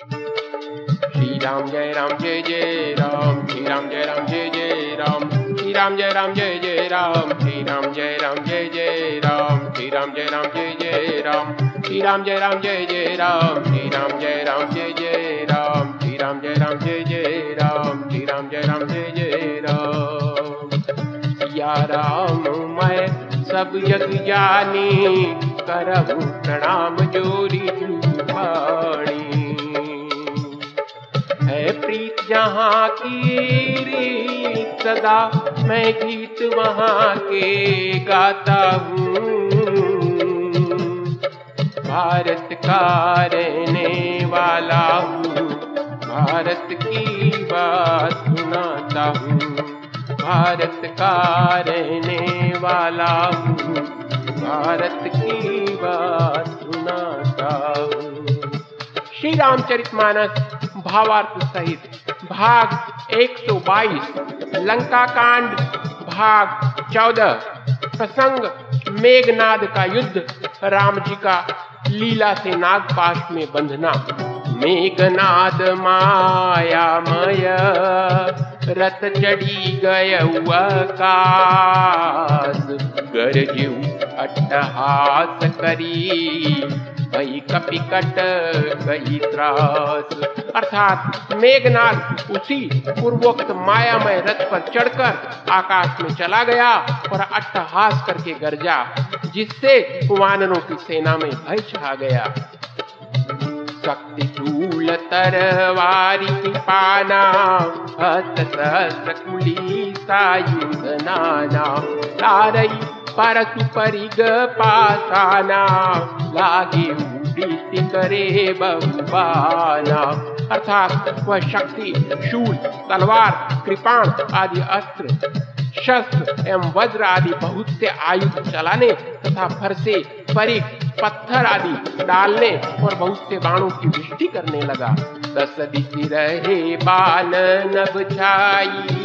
श्री राम जय राम जय जय राम श्री राम जय राम जय जय राम श्री राम जय राम जय जय राम श्री राम जय राम जय जय राम श्री राम जय राम जय जय राम श्री राम जय राम जय जय राम श्री राम जय राम जय जय राम श्री राम जय राम जय जय राम श्री राम जय राम जय जय राम या राम मैं सब जग जानी प्रणाम जोरी पाणी जहाँ की रीत सदा मैं गीत वहाँ के गाता हूँ। भारत का रहने वाला हूँ, भारत की बात सुनाता हूँ। भारत का रहने वाला हूँ, भारत की बात सुनाता हूँ। श्री रामचरित मानस भावार्थ सहित भाग 122 लंका कांड भाग 14 प्रसंग मेघनाद का युद्ध, राम जी का लीला से नागपाश में बंधना। मेघनाद मायामय रथ चढ़ी गय आकाश गरजू अट्टहास करी भई कपिकट त्रास। अर्थात मेघनाथ उसी पूर्वोक्त मायामय रथ पर चढ़कर आकाश में चला गया और अट्टहास करके गरजा जिससे वानरों की सेना में भय छा गया। शक्ति चूल तरवारी पाना हत कुली सायुध नाना तारई परसु परिग पासाना लागे उड़ीति करे बहुबाना अर्थात वह शक्ति शूल, तलवार, कृपाण आदि अस्त्र, शस्त्र एवं वज्र आदि बहुत से आयुध चलाने तथा फरसे परिक पत्थर आदि डालने और बहुत से बाणों की वृष्टि करने लगा। दस दिशि रहे बान नभ छाई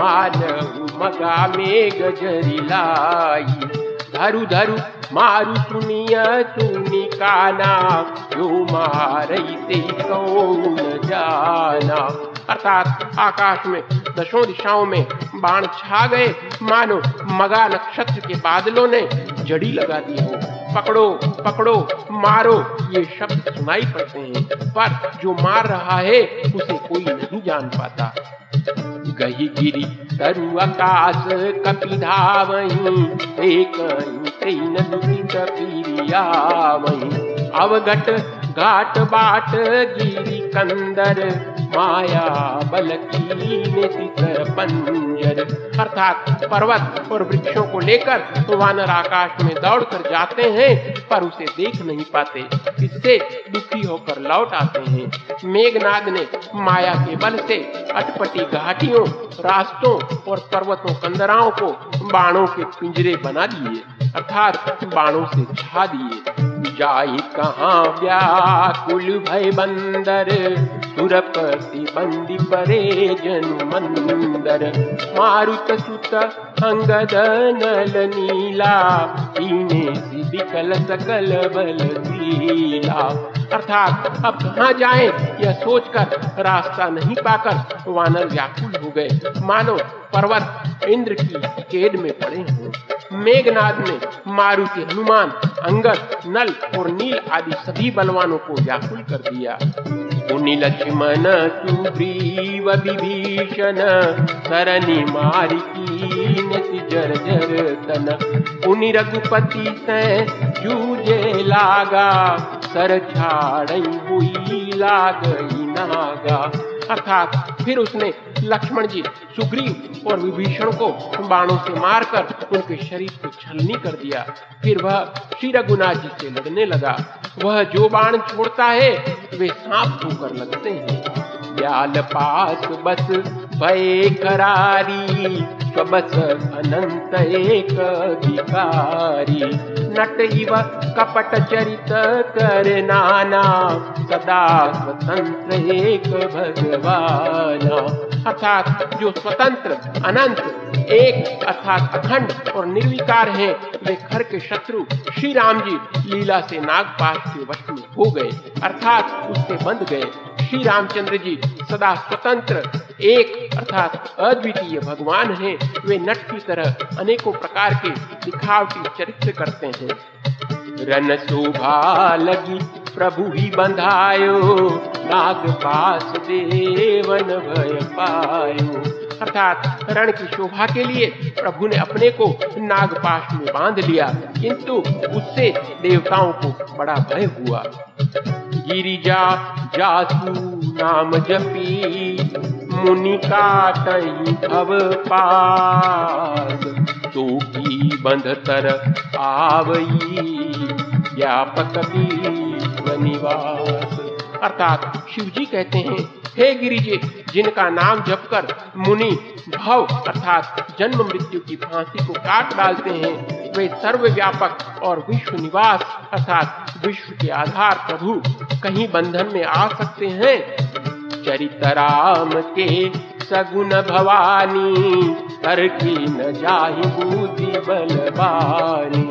मानव मगा में गजरी लाई। धरु धरु मारु सुनिय, सुनी काना जो मारई ते कौन जाना। अर्थात आकाश में, दशों दिशाओं में बाण छा गए। मानो मगा नक्षत्र के बादलों ने जड़ी लगा दी हो। पकड़ो पकड़ो, मारो, ये शब्द सुनाई पड़ते हैं। पर जो मार रहा है, उसे कोई नहीं जान पाता। गही गिरी तरु आकाश, कपि धावही एक तीन दुखित पीरिया वही अवघट घाट बाट गिरी कंदर माया बल की पंजर अर्थात पर्वत और वृक्षों को लेकर वानर आकाश में दौड़कर जाते हैं, पर उसे देख नहीं पाते। इससे दुखी होकर लौट आते हैं। मेघनाद ने माया के बल से अटपटी घाटियों, रास्तों और पर्वतों कंदराओं को बाणों के पिंजरे बना दिए, अर्थात बाणों से छा दिए। जाई कहाँ व्याकुल भय बंदर? सुरपति बंदी परे जन मंदर। मारुत सुत अंगद नल नीला अर्थात अब कहाँ जाए, यह सोचकर रास्ता नहीं पाकर वानर व्याकुल हो गए। मानो पर्वत इंद्र की केद में पड़े हों। मेघनाद ने मारुति हनुमान, अंगद, नल और नील आदि सभी बलवानों को व्याकुल कर दिया। मुनि लक्ष्मण सुग्रीव विभीषण सरनी मारिकी जर जर तन। मुनि रघुपति से जूझे लागा, सर छाड़ हुई लाग नागा। अर्थात फिर उसने लक्ष्मण जी सुग्रीव और विभीषण को बाणों से मारकर उनके शरीर को छलनी कर दिया। फिर वह श्री रघुनाथ जी से लड़ने लगा। वह जो बाण छोड़ता है, वे सांप होकर लगते हैं। पास बस भय करारी स्वबस अनंत एक अधिकारी नट इव कपट चरित कर नाना, सदा स्वतंत्र एक भगवान। अर्थात जो स्वतंत्र, अनंत, एक, अर्थात अखंड और निर्विकार हैं, वे खर के शत्रु श्री राम जी लीला से नागपात के वश में हो गए। अर्थात उससे बंध गए। श्री रामचंद्र जी सदा स्वतंत्र एक अर्थात अद्वितीय भगवान हैं, वे नट की तरह अनेकों प्रकार के दिखावटी चरित्र करते हैं। रन शोभा लगी, प्रभु ही बंधायो, नाग पास देवन भय पायो। अर्थात रण की शोभा के लिए प्रभु ने अपने को नागपाश में बाँध लिया, किंतु उससे देवताओं को बड़ा भय हुआ। गिरिजा जासू नाम जपी मुनि काटई भव पास तो की बंध तर आवई, व्यापक निवास। अर्थात शिव जी कहते हैं, हे गिरिजे, जिनका नाम जपकर मुनि भव अर्थात जन्म मृत्यु की फांसी को काट डालते हैं, वे सर्वव्यापक और विश्व निवास अर्थात विश्व के आधार प्रभु कहीं बंधन में आ सकते हैं? चरित राम के सगुन भवानी कर की न जाहि बुद्धि बलवानी।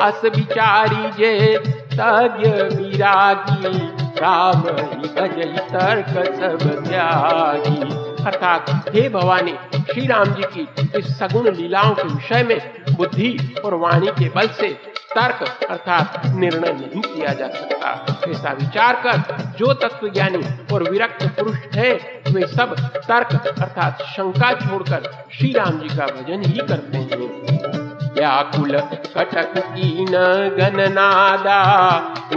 अस विचारी जे तज्ञ विरागी, राम ही भजई तर्क सब त्यागी। अर्थात हे भवानी, श्री राम जी की इस सगुण लीलाओं के विषय में बुद्धि और वाणी के बल से तर्क अर्थात निर्णय नहीं किया जा सकता। ऐसा विचार कर जो तत्व ज्ञानी और विरक्त पुरुष है, वे सब तर्क अर्थात शंका छोड़कर श्री राम जी का भजन ही करते हैं। व्याकुल कटक कीन गणनादा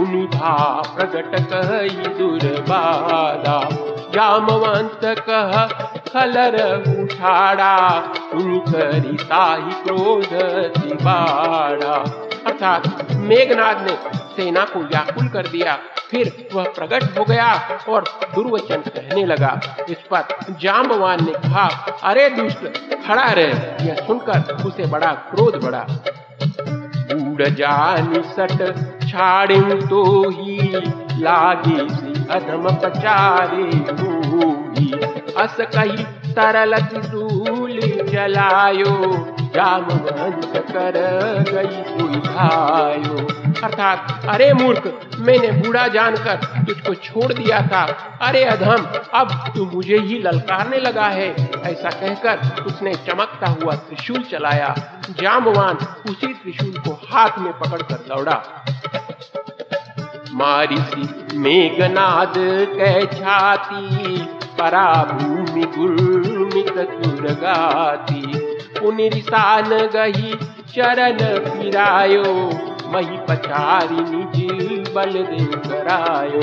उनिभा प्रगट कही दुर्बादा। जामवंत कह खलर उठाड़ा, उन करी ताही क्रोध दिबाड़ा अर्थात मेघनाद ने सेना को व्याकुल कर दिया। फिर वह प्रकट हो गया और दुर्वचन कहने लगा। इस पर जाम्बवान ने कहा, अरे दुष्ट, खड़ा रहे। यह सुनकर उसे बड़ा क्रोध बढ़ा। बूढ़ जानी सट, छाड़े तो ही, लागी अधम पचारे अस कही तरल सूल जलायो जामवंत कर गई सुलझायो अर्थात, अरे मूर्ख, मैंने बूढ़ा जानकर तुझको छोड़ दिया था। अरे अधम, अब तू मुझे ही ललकारने लगा है। ऐसा कहकर उसने चमकता हुआ त्रिशूल चलाया। जामवान उसी त्रिशूल को हाथ में पकड़कर दौड़ा। मारी सी मेघनाद, कह छाती परा भूमि गुर्मित सुरगाती पुनरिसान गही चरण फिरायो, मही पचारी निज बल दे करायो।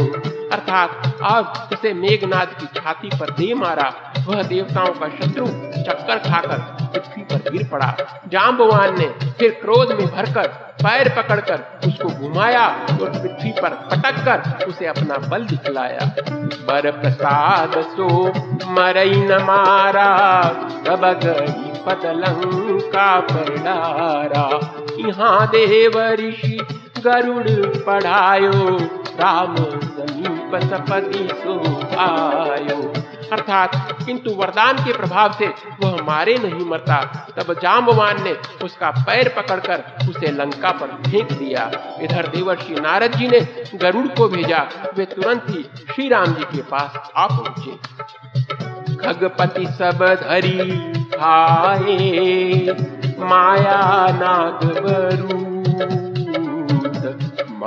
अर्थात अब उसे मेघनाथ की छाती पर दे मारा, वह देवताओं का शत्रु चक्कर खाकर पर गिर पड़ा। जाम्बवान ने फिर क्रोध में भरकर पैर पकड़कर उसको घुमाया और पृथ्वी पर पटक कर उसे अपना बल दिखलाया। बर प्रसाद सो मरई न मारा तब गई पदलंका पर डारा। यहाँ देव ऋषि गरुड़ पढ़ायो, राम समीप सपति सो आयो अर्थात किंतु वरदान के प्रभाव से वह मारे नहीं मरता। तब जाम्बवान ने उसका पैर पकड़कर उसे लंका पर फेंक दिया। इधर देवर्षि नारद जी ने गरुड़ को भेजा। वे तुरंत ही श्री राम जी के पास आ पहुँचे। खगपति सब धरी आए माया नाग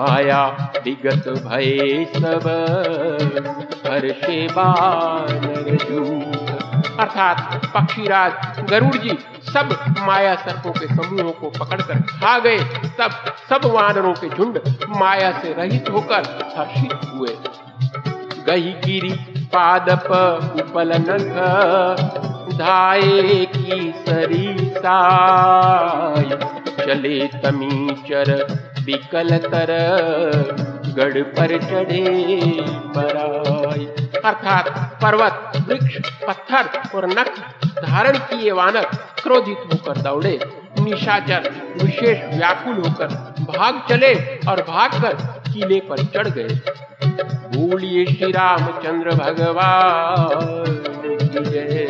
माया विगत भय सब हर्षे बानर अर्थात पक्षीराज गरुड़ जी सब माया सर्पों के समूहों को पकड़कर खा गए। तब सब वानरों के झुंड माया से रहित होकर हर्षित हुए। गही गिरी पादप उपल धाये की सरीसाय। चले तमीचर विकल तर गढ़ पर चढ़े पराय अर्थात पर्वत, वृक्ष, पत्थर और नख धारण किए वानर क्रोधित होकर दौड़े। निशाचर, विशेष व्याकुल होकर भाग चले और भागकर किले पर चढ़ गए। बोलिए श्री रामचंद्र भगवान जय।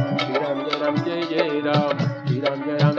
Jai Ram, get Ram